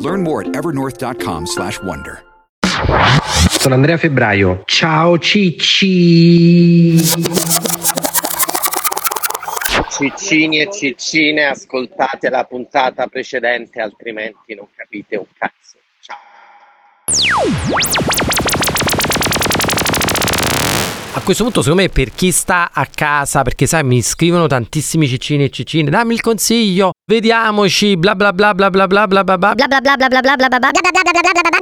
Learn more at evernorth.com/wonder. Sono Andrea Febbraio. Ciao Cicci. Ciccini e ciccine, ascoltate la puntata precedente, altrimenti non capite un cazzo. Ciao. A questo punto, secondo me, per chi sta a casa, perché sai, mi scrivono tantissimi ciccini e ciccine, dammi il consiglio, vediamoci, bla bla bla bla bla bla bla bla bla. bla bla bla bla bla bla bla bla bla bla bla bla bla bla bla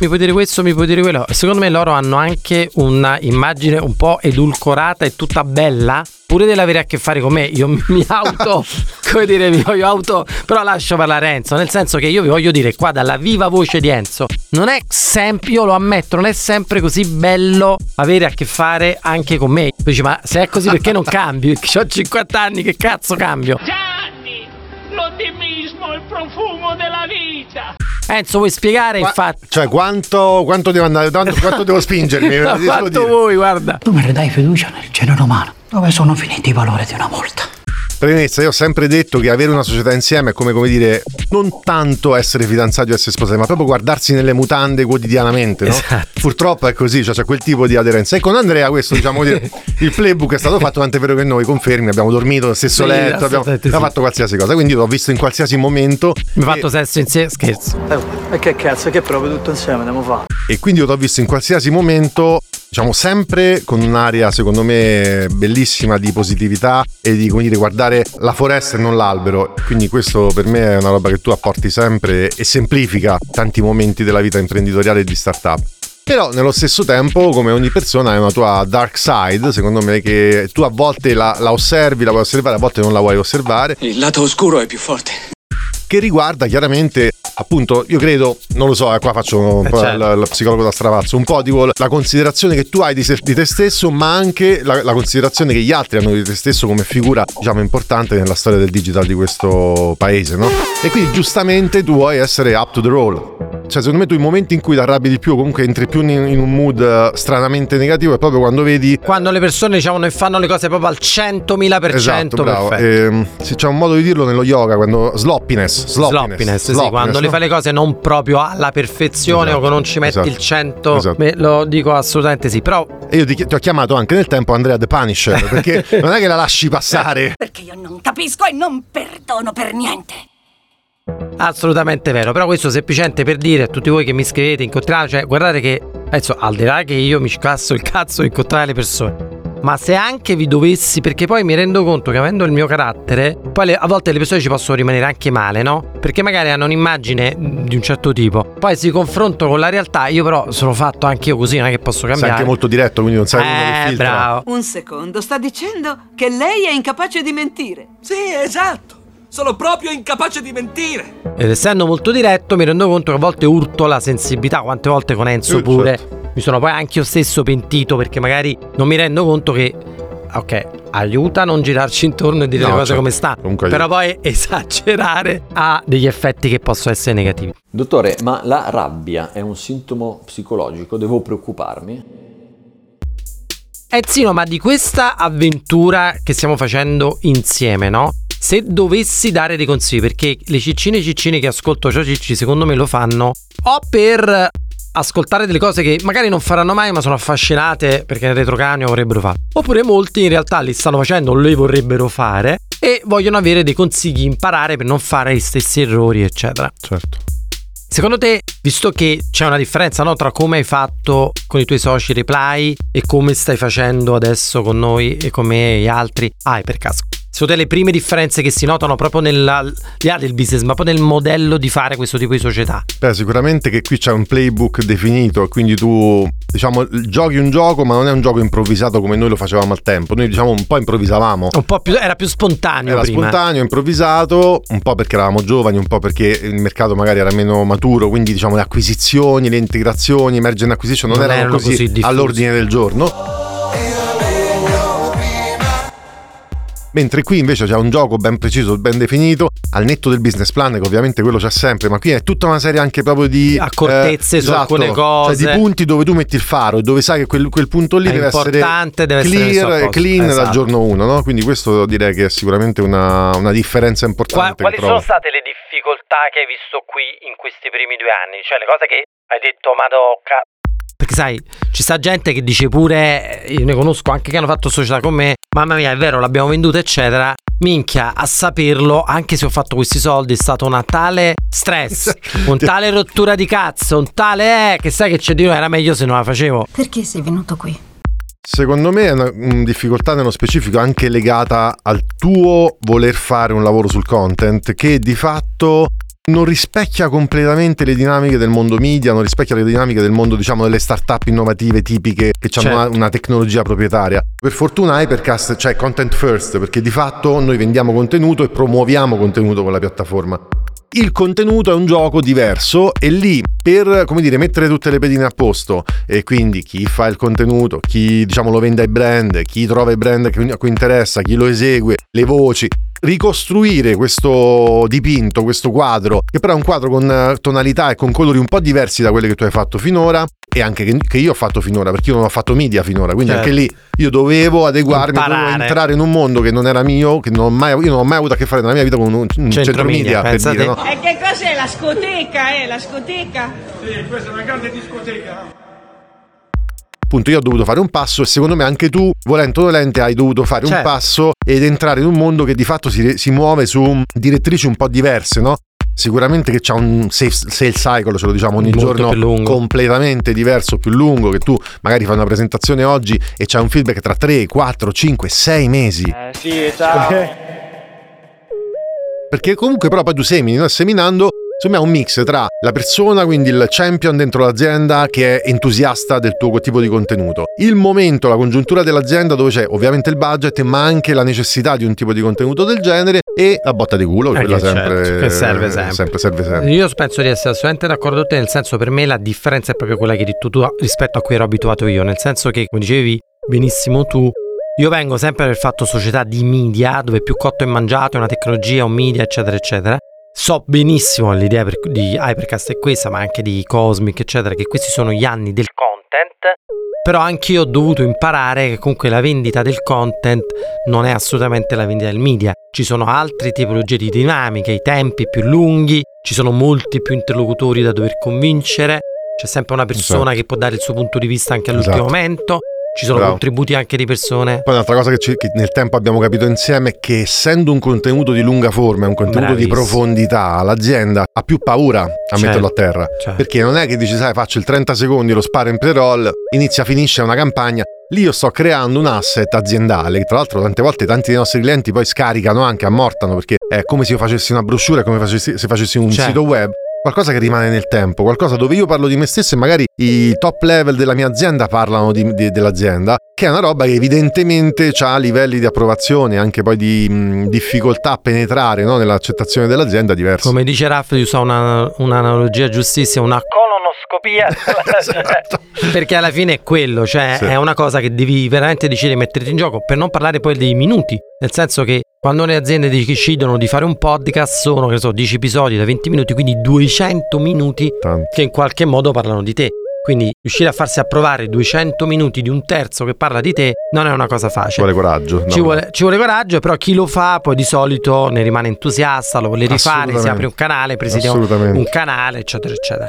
Mi puoi dire questo, mi puoi dire quello. Secondo me loro hanno anche una immagine un po' edulcorata e tutta bella. Pure dell'avere a che fare con me. Io mi, auto, come dire, mi voglio auto. Però lascio parlare Enzo. Nel senso che io vi voglio dire qua dalla viva voce di Enzo. Non è sempre, io lo ammetto, non è sempre così bello avere a che fare anche con me. Tu dici, ma se è così perché non cambi? Perché ho 50 anni, che cazzo cambio? Gianni, l'ottimismo è il profumo della vita. Enzo, vuoi spiegare Qua- infatti? Cioè, quanto, quanto devo andare? Quanto, quanto devo spingermi? Devo quanto dire. vuoi, guarda. Tu mi ridai fiducia nel genere umano. Dove sono finiti i valori di una volta? Premessa, io ho sempre detto che avere una società insieme è come, come dire, non tanto essere fidanzati o essere sposati, ma proprio guardarsi nelle mutande quotidianamente, no? Esatto. Purtroppo è così, cioè c'è quel tipo di aderenza. E con Andrea questo, diciamo, dire, il playbook è stato fatto, tant'è vero che noi confermi, abbiamo dormito nello stesso Sì, letto, abbiamo, assolutamente abbiamo sì. fatto qualsiasi cosa, quindi io l'ho visto in qualsiasi momento. Mi ha e- fatto sesso insieme, scherzo. e che cazzo, che proprio tutto insieme devo fare? E quindi io l'ho visto in qualsiasi momento, diciamo sempre con un'aria secondo me bellissima di positività e di dire, guardare la foresta e non l'albero. Quindi questo per me è una roba che tu apporti sempre e semplifica tanti momenti della vita imprenditoriale e di startup. Però nello stesso tempo, come ogni persona, hai una tua dark side, secondo me, che tu a volte la, la osservi, la vuoi osservare, a volte non la vuoi osservare Il lato oscuro è più forte. che riguarda chiaramente appunto io credo non lo so eh, qua faccio un Eh, po' certo. il, il psicologo da stravazzo un po' tipo la considerazione che tu hai di, se- di te stesso ma anche la, la considerazione che gli altri hanno di te stesso come figura diciamo importante nella storia del digital di questo paese no? e quindi giustamente tu vuoi essere up to the role cioè secondo me tu i momenti in cui ti arrabbi di più comunque entri più in, in un mood eh, stranamente negativo è proprio quando vedi Quando le persone diciamo ne fanno le cose proprio al 100.000% Esatto, bravo. perfetto. Ehm, sì, c'è un modo di dirlo nello yoga quando sloppiness, sloppiness, Sloppiness, sì, sloppiness, quando le no? Fai le cose non proprio alla perfezione Esatto, o che non ci metti esatto, il 100, esatto. beh, lo dico assolutamente sì, però io ti, ti ho chiamato anche nel tempo Andrea The Punisher perché non è che la lasci passare. Perché io non capisco e non perdono per niente. assolutamente vero, però questo semplicemente per dire a tutti voi che mi scrivete, incontrate, cioè guardate che adesso al di là che io mi scasso il cazzo di incontrare le persone, ma se anche vi dovessi, perché poi mi rendo conto che avendo il mio carattere, poi le- a volte le persone ci possono rimanere anche male, no? Perché magari hanno un'immagine di un certo tipo, poi si confrontano con la realtà, io però sono fatto anche io così, non è che posso Sei cambiare. anche molto diretto, quindi non sai come eh, filtra. bravo. Un secondo, sta dicendo che lei è incapace di mentire. Sì, esatto. Sono proprio incapace di mentire. Ed essendo molto diretto mi rendo conto che a volte urto la sensibilità, quante volte con Enzo pure. certo. Mi sono poi anche io stesso pentito perché magari non mi rendo conto che... Ok, aiuta a non girarci intorno e dire No, le cose certo. come sta. Comunque Però poi esagerare ha degli effetti che possono essere negativi. Dottore, ma la rabbia è un sintomo psicologico? Devo preoccuparmi? Enzino, ma di questa avventura che stiamo facendo insieme, no? Se dovessi dare dei consigli, perché le ciccine e ciccine che ascolto Ciao Cicci secondo me lo fanno o per ascoltare delle cose che magari non faranno mai ma sono affascinate perché nel retrocranio vorrebbero fare. Oppure molti in realtà li stanno facendo, le vorrebbero fare e vogliono avere dei consigli, imparare per non fare gli stessi errori, eccetera. Certo. Secondo te, visto che c'è una differenza no, tra come hai fatto con i tuoi soci Reply e come stai facendo adesso con noi e con me e gli altri, ah, per caso, secondo te le prime differenze che si notano proprio nella, del business, ma proprio nel modello di fare questo tipo di società? Beh, sicuramente che qui c'è un playbook definito, quindi tu diciamo giochi un gioco, ma non è un gioco improvvisato come noi lo facevamo al tempo. Noi diciamo un po' improvvisavamo. Un po' più, era più spontaneo Era prima. spontaneo, improvvisato, un po' perché eravamo giovani, un po' perché il mercato magari era meno maturo, quindi diciamo le acquisizioni, le integrazioni, merge and acquisition non, Non erano, erano così, così all'ordine del giorno. Mentre qui invece c'è un gioco ben preciso, ben definito, al netto del business plan, che ovviamente quello c'è sempre, ma qui è tutta una serie anche proprio di Accortezze su alcune cose. Cioè di punti dove tu metti il faro e dove sai che quel, quel punto lì È deve essere importante, deve clear e clean dal Esatto. giorno 1, no? Quindi questo direi che è sicuramente una, una differenza importante. quali trovo. sono state le difficoltà che hai visto qui in questi primi due anni? Cioè le cose che hai detto, madocca. Perché sai, ci sta gente che dice pure, io ne conosco anche che hanno fatto società con me, mamma mia è vero l'abbiamo venduta eccetera. Minchia, a saperlo, anche se ho fatto questi soldi, è stato una tale stress, un tale rottura di cazzo, un tale eh, che sai che c'è di noi, era meglio se non la facevo. Perché sei venuto qui? Secondo me è una mm, difficoltà nello specifico anche legata al tuo voler fare un lavoro sul content che di fatto non rispecchia completamente le dinamiche del mondo media, non rispecchia le dinamiche del mondo, diciamo, delle start-up innovative tipiche che hanno Certo. una, una tecnologia proprietaria. Per fortuna Hypercast c'è content first, perché di fatto noi vendiamo contenuto e promuoviamo contenuto con la piattaforma. Il contenuto è un gioco diverso e lì per come dire mettere tutte le pedine a posto e quindi chi fa il contenuto, chi diciamo lo vende ai brand, chi trova i brand che- a cui interessa, chi lo esegue, le voci, ricostruire questo dipinto, questo quadro, che però è un quadro con eh, tonalità e con colori un po' diversi da quelle che tu hai fatto finora e anche che, io ho fatto finora, perché io non ho fatto media finora, quindi Certo. anche lì io dovevo adeguarmi, dovevo Imparare. entrare in un mondo che non era mio, che non ho mai, io non ho mai avuto a che fare nella mia vita con un, un centro, media, per dire, no? E che cos'è la scoteca, eh? La scoteca? Sì, questa è una grande discoteca. Appunto io ho dovuto fare un passo e secondo me anche tu, volente o volente, hai dovuto fare un Certo. passo ed entrare in un mondo che di fatto si, si muove su direttrici un po' diverse, no? Sicuramente che c'è un sales cycle, ce lo diciamo ogni Molto giorno, completamente diverso, più lungo, che tu magari fai una presentazione oggi e c'è un feedback tra 3, 4, 5, 6 mesi. Eh sì, ciao. Perché comunque però poi tu semini, no? seminando Insomma è un mix tra la persona, quindi il champion dentro l'azienda che è entusiasta del tuo tipo di contenuto, il momento, la congiuntura dell'azienda dove c'è ovviamente il budget ma anche la necessità di un tipo di contenuto del genere e la botta di culo, Eh, quella che sempre, certo, che serve sempre. serve sempre. Io penso di essere assolutamente d'accordo con te, nel senso per me la differenza è proprio quella che hai detto tu rispetto a cui ero abituato io, nel senso che come dicevi benissimo tu, io vengo sempre per fatto società di media, dove più cotto è mangiato, è una tecnologia, un media, eccetera, eccetera. So benissimo l'idea per- di Hypercast è questa, ma anche di Cosmic, eccetera, che questi sono gli anni del content. Però anch'io ho dovuto imparare che comunque la vendita del content non è assolutamente la vendita del media. Ci sono altre tipologie di dinamiche, i tempi più lunghi, ci sono molti più interlocutori da dover convincere, c'è sempre una persona Esatto. che può dare il suo punto di vista anche all'ultimo Esatto. momento, ci sono Bravo. contributi anche di persone. Poi un'altra cosa che, ci- che nel tempo abbiamo capito insieme è che essendo un contenuto di lunga forma, un contenuto di Bravissimo. profondità, l'azienda ha più paura a Certo, metterlo a terra. certo. Perché non è che dici, sai, faccio il 30 secondi, lo sparo in pre-roll, inizia, finisce una campagna. Lì io sto creando un asset aziendale, che tra l'altro tante volte tanti dei nostri clienti poi scaricano anche, ammortano, perché è come se io facessi una brochure, è come facessi- se facessi un Certo. sito web. Qualcosa che rimane nel tempo, qualcosa dove io parlo di me stesso e magari i top level della mia azienda parlano di- di- dell'azienda, che è una roba che evidentemente ha livelli di approvazione, anche poi di mh, difficoltà a penetrare no, nell'accettazione dell'azienda diversi. Come dice Raff, usa una, un'analogia giustissima, una colonoscopia. Perché alla fine è quello, cioè Sì. è una cosa che devi veramente decidere di metterti in gioco, per non parlare poi dei minuti, nel senso che quando le aziende decidono di fare un podcast sono, che ne so, 10 episodi da 20 minuti, quindi 200 minuti Tanti. che in qualche modo parlano di te. Quindi riuscire a farsi approvare 200 minuti di un terzo che parla di te non è una cosa Ci facile. vuole coraggio. Ci no? vuole, ci vuole coraggio, però chi lo fa poi di solito ne rimane entusiasta, lo vuole rifare, si apre un canale, presidia un canale, eccetera, eccetera.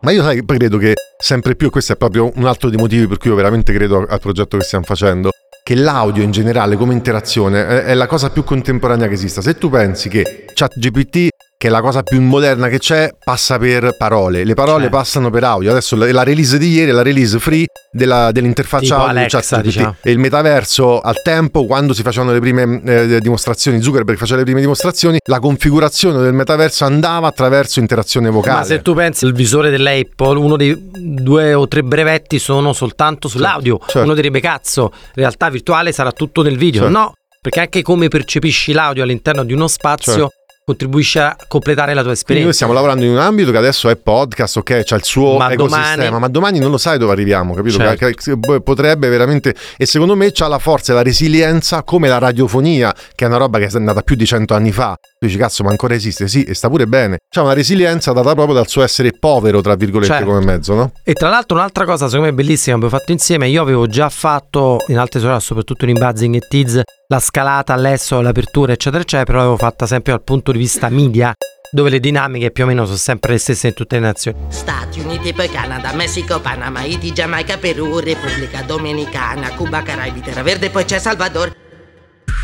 Ma io sai, credo che sempre più, questo è proprio un altro dei motivi per cui io veramente credo al progetto che stiamo facendo, che l'audio in generale come interazione è la cosa più contemporanea che esista. Se tu pensi che ChatGPT che è la cosa più moderna che c'è, passa per parole. Le parole Certo. passano per audio. Adesso la, la release di ieri è la release free della- dell'interfaccia Tipo audio di Alexa, ChatGPT. diciamo. E il metaverso al tempo, quando si facevano le prime eh, dimostrazioni, Zuckerberg faceva le prime dimostrazioni, la configurazione del metaverso andava attraverso interazione vocale. Ma se tu pensi il visore dell'Apple, uno dei due o tre brevetti sono soltanto sull'audio. certo. Uno direbbe cazzo, realtà virtuale sarà tutto nel video. Certo. No, perché anche come percepisci l'audio all'interno di uno spazio Certo. Contribuisce a completare la tua Quindi noi esperienza. stiamo lavorando in un ambito che adesso è podcast, ok, c'ha il suo Ma ecosistema, domani- ma domani non lo sai dove arriviamo, capito? Certo. Potrebbe veramente e secondo me c'ha la forza e la resilienza come la radiofonia, che è una roba che è andata più di cento anni fa. Tu dici cazzo, ma ancora esiste? Sì, e sta pure bene. C'ha una resilienza data proprio dal suo essere povero, tra virgolette, Certo. come mezzo, no? E tra l'altro un'altra cosa secondo me bellissima che abbiamo fatto insieme, io avevo già fatto in altre società, soprattutto in Buzzing e Tiz, la scalata all'esso, l'apertura eccetera eccetera, però l'avevo fatta sempre dal punto di vista media, dove le dinamiche più o meno sono sempre le stesse in tutte le nazioni. Stati Uniti, poi Canada, Messico, Panama, Haiti, Giamaica, Perù, Repubblica Dominicana, Cuba, Caraibi, Terra Verde, poi c'è Salvador.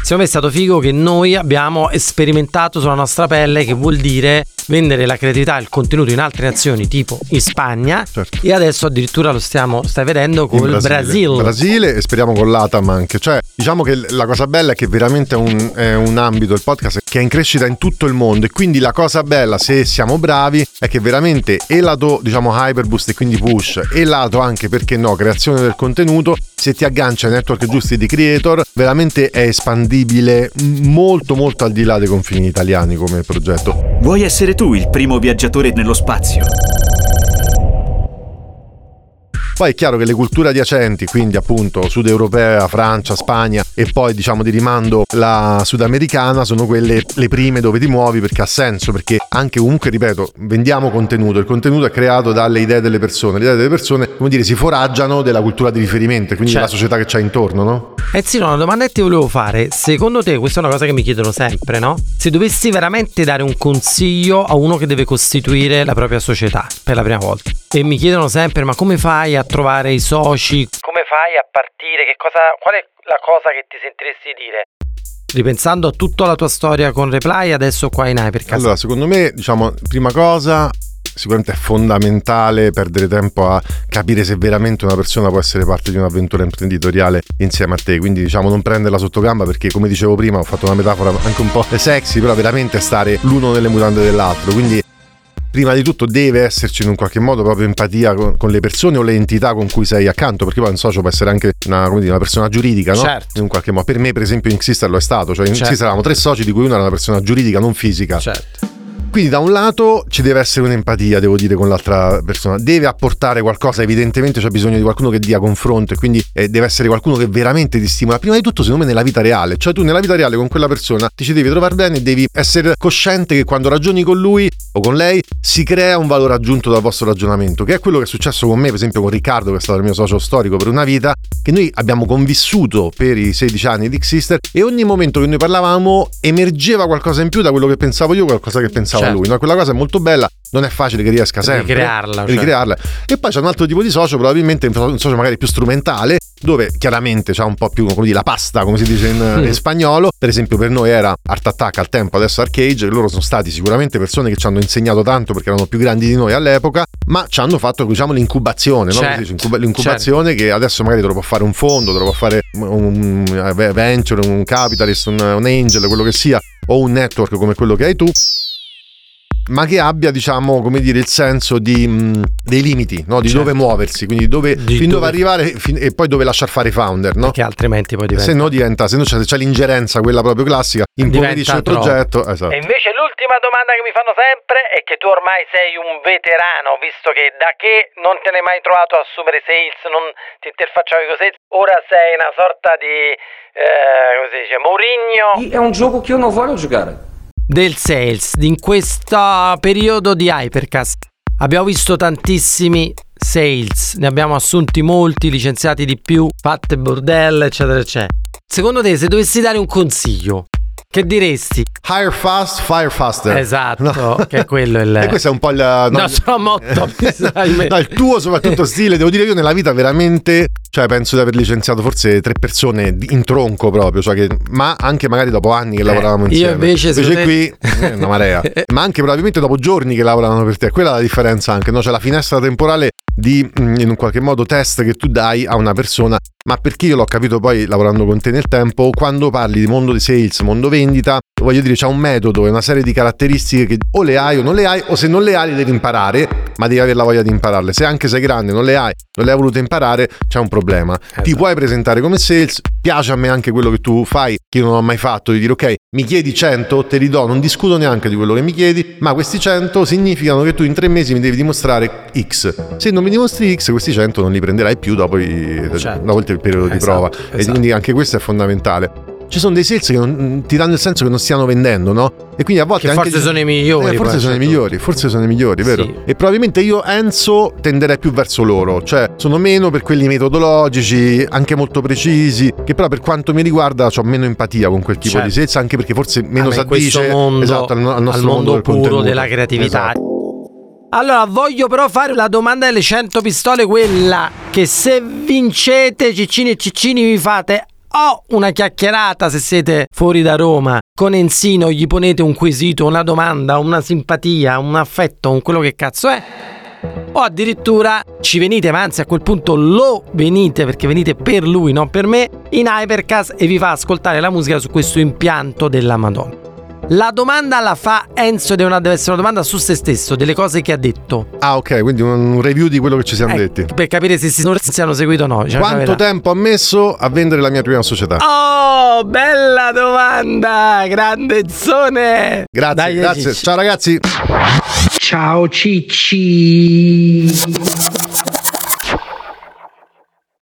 Secondo me è stato figo che noi abbiamo sperimentato sulla nostra pelle, che vuol dire vendere la creatività e il contenuto in altre nazioni, tipo in Spagna, e adesso addirittura lo stiamo, stai vedendo con il Brasile. Brasile e speriamo con l'Atam anche. Cioè, diciamo che la cosa bella è che veramente è un, è un ambito, il podcast, che è in crescita in tutto il mondo. E quindi la cosa bella, se siamo bravi, è che veramente e lato, diciamo, hyperboost e quindi push, e lato anche, perché no, creazione del contenuto, se ti aggancia ai network giusti di creator, veramente è espandibile molto, molto al di là dei confini italiani come progetto. Vuoi essere tu il primo viaggiatore nello spazio? Poi è chiaro che le culture adiacenti, quindi appunto sud europea, Francia, Spagna e poi diciamo di rimando la sudamericana, sono quelle le prime dove ti muovi perché ha senso, perché anche comunque, ripeto, vendiamo contenuto, il contenuto è creato dalle idee delle persone, le idee delle persone, come dire, si foraggiano della cultura di riferimento, e quindi Certo. della società che c'è intorno, no? Eh sì, no, una domanda che ti volevo fare. Secondo te, questa è una cosa che mi chiedono sempre, no? Se dovessi veramente dare un consiglio a uno che deve costituire la propria società per la prima volta, e mi chiedono sempre, ma come fai a trovare i soci? Come fai a partire? Che cosa, qual è la cosa che ti sentiresti dire? Ripensando a tutta la tua storia con Reply, adesso qua in Hypercast. Allora, secondo me, diciamo, prima cosa, sicuramente è fondamentale perdere tempo a capire se veramente una persona può essere parte di un'avventura imprenditoriale insieme a te. Quindi, diciamo, non prenderla sotto gamba perché, come dicevo prima, ho fatto una metafora anche un po' sexy, però veramente stare l'uno nelle mutande dell'altro. Quindi, prima di tutto deve esserci in un qualche modo proprio empatia con, con le persone o le entità con cui sei accanto, perché poi un socio può essere anche una, dire, una persona giuridica, no? Certo. In un qualche modo. Per me, per esempio, in Xister lo è stato, cioè in Certo. Xister avevamo tre soci, di cui uno era una persona giuridica, non fisica. Certo. Quindi da un lato ci deve essere un'empatia, devo dire, con l'altra persona, deve apportare qualcosa, evidentemente c'è bisogno di qualcuno che dia confronto e quindi eh, deve essere qualcuno che veramente ti stimola, prima di tutto secondo me nella vita reale, cioè tu nella vita reale con quella persona ti ci devi trovare bene e devi essere cosciente che quando ragioni con lui o con lei si crea un valore aggiunto dal vostro ragionamento, che è quello che è successo con me, per esempio con Riccardo, che è stato il mio socio storico per una vita, che noi abbiamo convissuto per i 16 anni di Xister e ogni momento che noi parlavamo emergeva qualcosa in più da quello che pensavo io, qualcosa che pensava Certo. lui. No? Quella cosa è molto bella, non è facile che riesca sempre. Ricrearla, cioè. Ricrearla. E poi c'è un altro tipo di socio, probabilmente un socio magari più strumentale, dove chiaramente c'ha un po' più come dire, la pasta, come si dice in, Mm. in spagnolo. Per esempio, per noi era Art Attack al tempo, adesso Arcade. Loro sono stati sicuramente persone che ci hanno insegnato tanto perché erano più grandi di noi all'epoca, ma ci hanno fatto, diciamo, l'incubazione, no? Certo, si dice? Incuba- l'incubazione che adesso magari te lo può fare un fondo, te lo può fare un, un venture, un capitalist, un, un angel, quello che sia, o un network come quello che hai tu ma che abbia, diciamo, come dire, il senso di, mh, dei limiti, no? di Certo. dove muoversi, quindi dove, Di fin dove dove- arrivare fin- e poi dove lasciar fare i founder, no? Che altrimenti poi diventa. Se no diventa, se no c'è, c'è l'ingerenza, quella proprio classica, impoverisce il progetto. Esatto. E invece l'ultima domanda che mi fanno sempre è che tu ormai sei un veterano, visto che da che non te ne hai mai trovato a assumere sales, non ti interfacciavi con sales, ora sei una sorta di, eh, come si dice, Mourinho È un gioco che io non voglio giocare. Del sales in questo periodo di Hypercast. Abbiamo visto tantissimi sales, ne abbiamo assunti molti, licenziati di più, fatte bordelle, eccetera, eccetera. Secondo te, se dovessi dare un consiglio che diresti? Hire fast, fire faster. Esatto, che è quello il... E questo è un po' il no, nostro motto. no, il tuo soprattutto stile, devo dire io nella vita veramente, cioè penso di aver licenziato forse tre persone in tronco proprio, cioè che, ma anche magari dopo anni che lavoravamo io insieme. invece, secondo qui eh, una marea, ma anche probabilmente dopo giorni che lavoravano per te, quella è la differenza anche, no? Cioè la finestra temporale di mm, in un qualche modo test che tu dai a una persona, ma perché io l'ho capito poi lavorando con te nel tempo, quando parli di mondo di sales, mondo vendita, voglio dire c'è un metodo e una serie di caratteristiche che o le hai o non le hai, o se non le hai le devi imparare, ma devi avere la voglia di impararle. Se anche sei grande non le hai, non le hai volute imparare, c'è un problema. Ti puoi presentare come sales, piace a me anche quello che tu fai, che io non ho mai fatto, di dire ok, mi chiedi 100, te li do, non discuto neanche di quello che mi chiedi, ma questi 100 significano che tu in tre mesi mi devi dimostrare X. Se non mi dimostri X, questi 100 non li prenderai più dopo, i- Certo. dopo il periodo di Esatto, prova. E esatto. quindi anche questo è fondamentale. Ci sono dei sales che non- ti danno il senso che non stiano vendendo, no? E quindi a volte Che anche forse sono i migliori, Eh, forse sono i certo. migliori, forse sono i migliori, vero? Sì. E probabilmente io Enzo tenderei più verso loro, cioè sono meno per quelli metodologici, anche molto precisi, che però per quanto mi riguarda ho meno empatia con quel tipo Certo. di sales, anche perché forse meno Vabbè, si in questo addice mondo, esatto, al, al nostro al mondo del puro contenuto. della creatività. Esatto. Allora, voglio però fare la domanda delle 100 pistole, quella che se vincete Ciccini e Ciccini vi fate o una chiacchierata se siete fuori da Roma con Enzino, gli ponete un quesito, una domanda, una simpatia, un affetto, un quello che cazzo è. O addirittura ci venite, ma anzi a quel punto lo venite perché venite per lui, non per me, in Hypercast e vi fa ascoltare la musica su questo impianto della Madonna. La domanda la fa Enzo ed è una, deve essere una domanda su se stesso, delle cose che ha detto. Ah, ok, quindi un review di quello che ci siamo Eh, detti. Per capire se si non si hanno seguito o no. la Quanto tempo ha messo a vendere la mia prima società? Oh, bella domanda! Grandezzone! Grazie, Dai, grazie. Cicci. Ciao ragazzi. Ciao Cicci.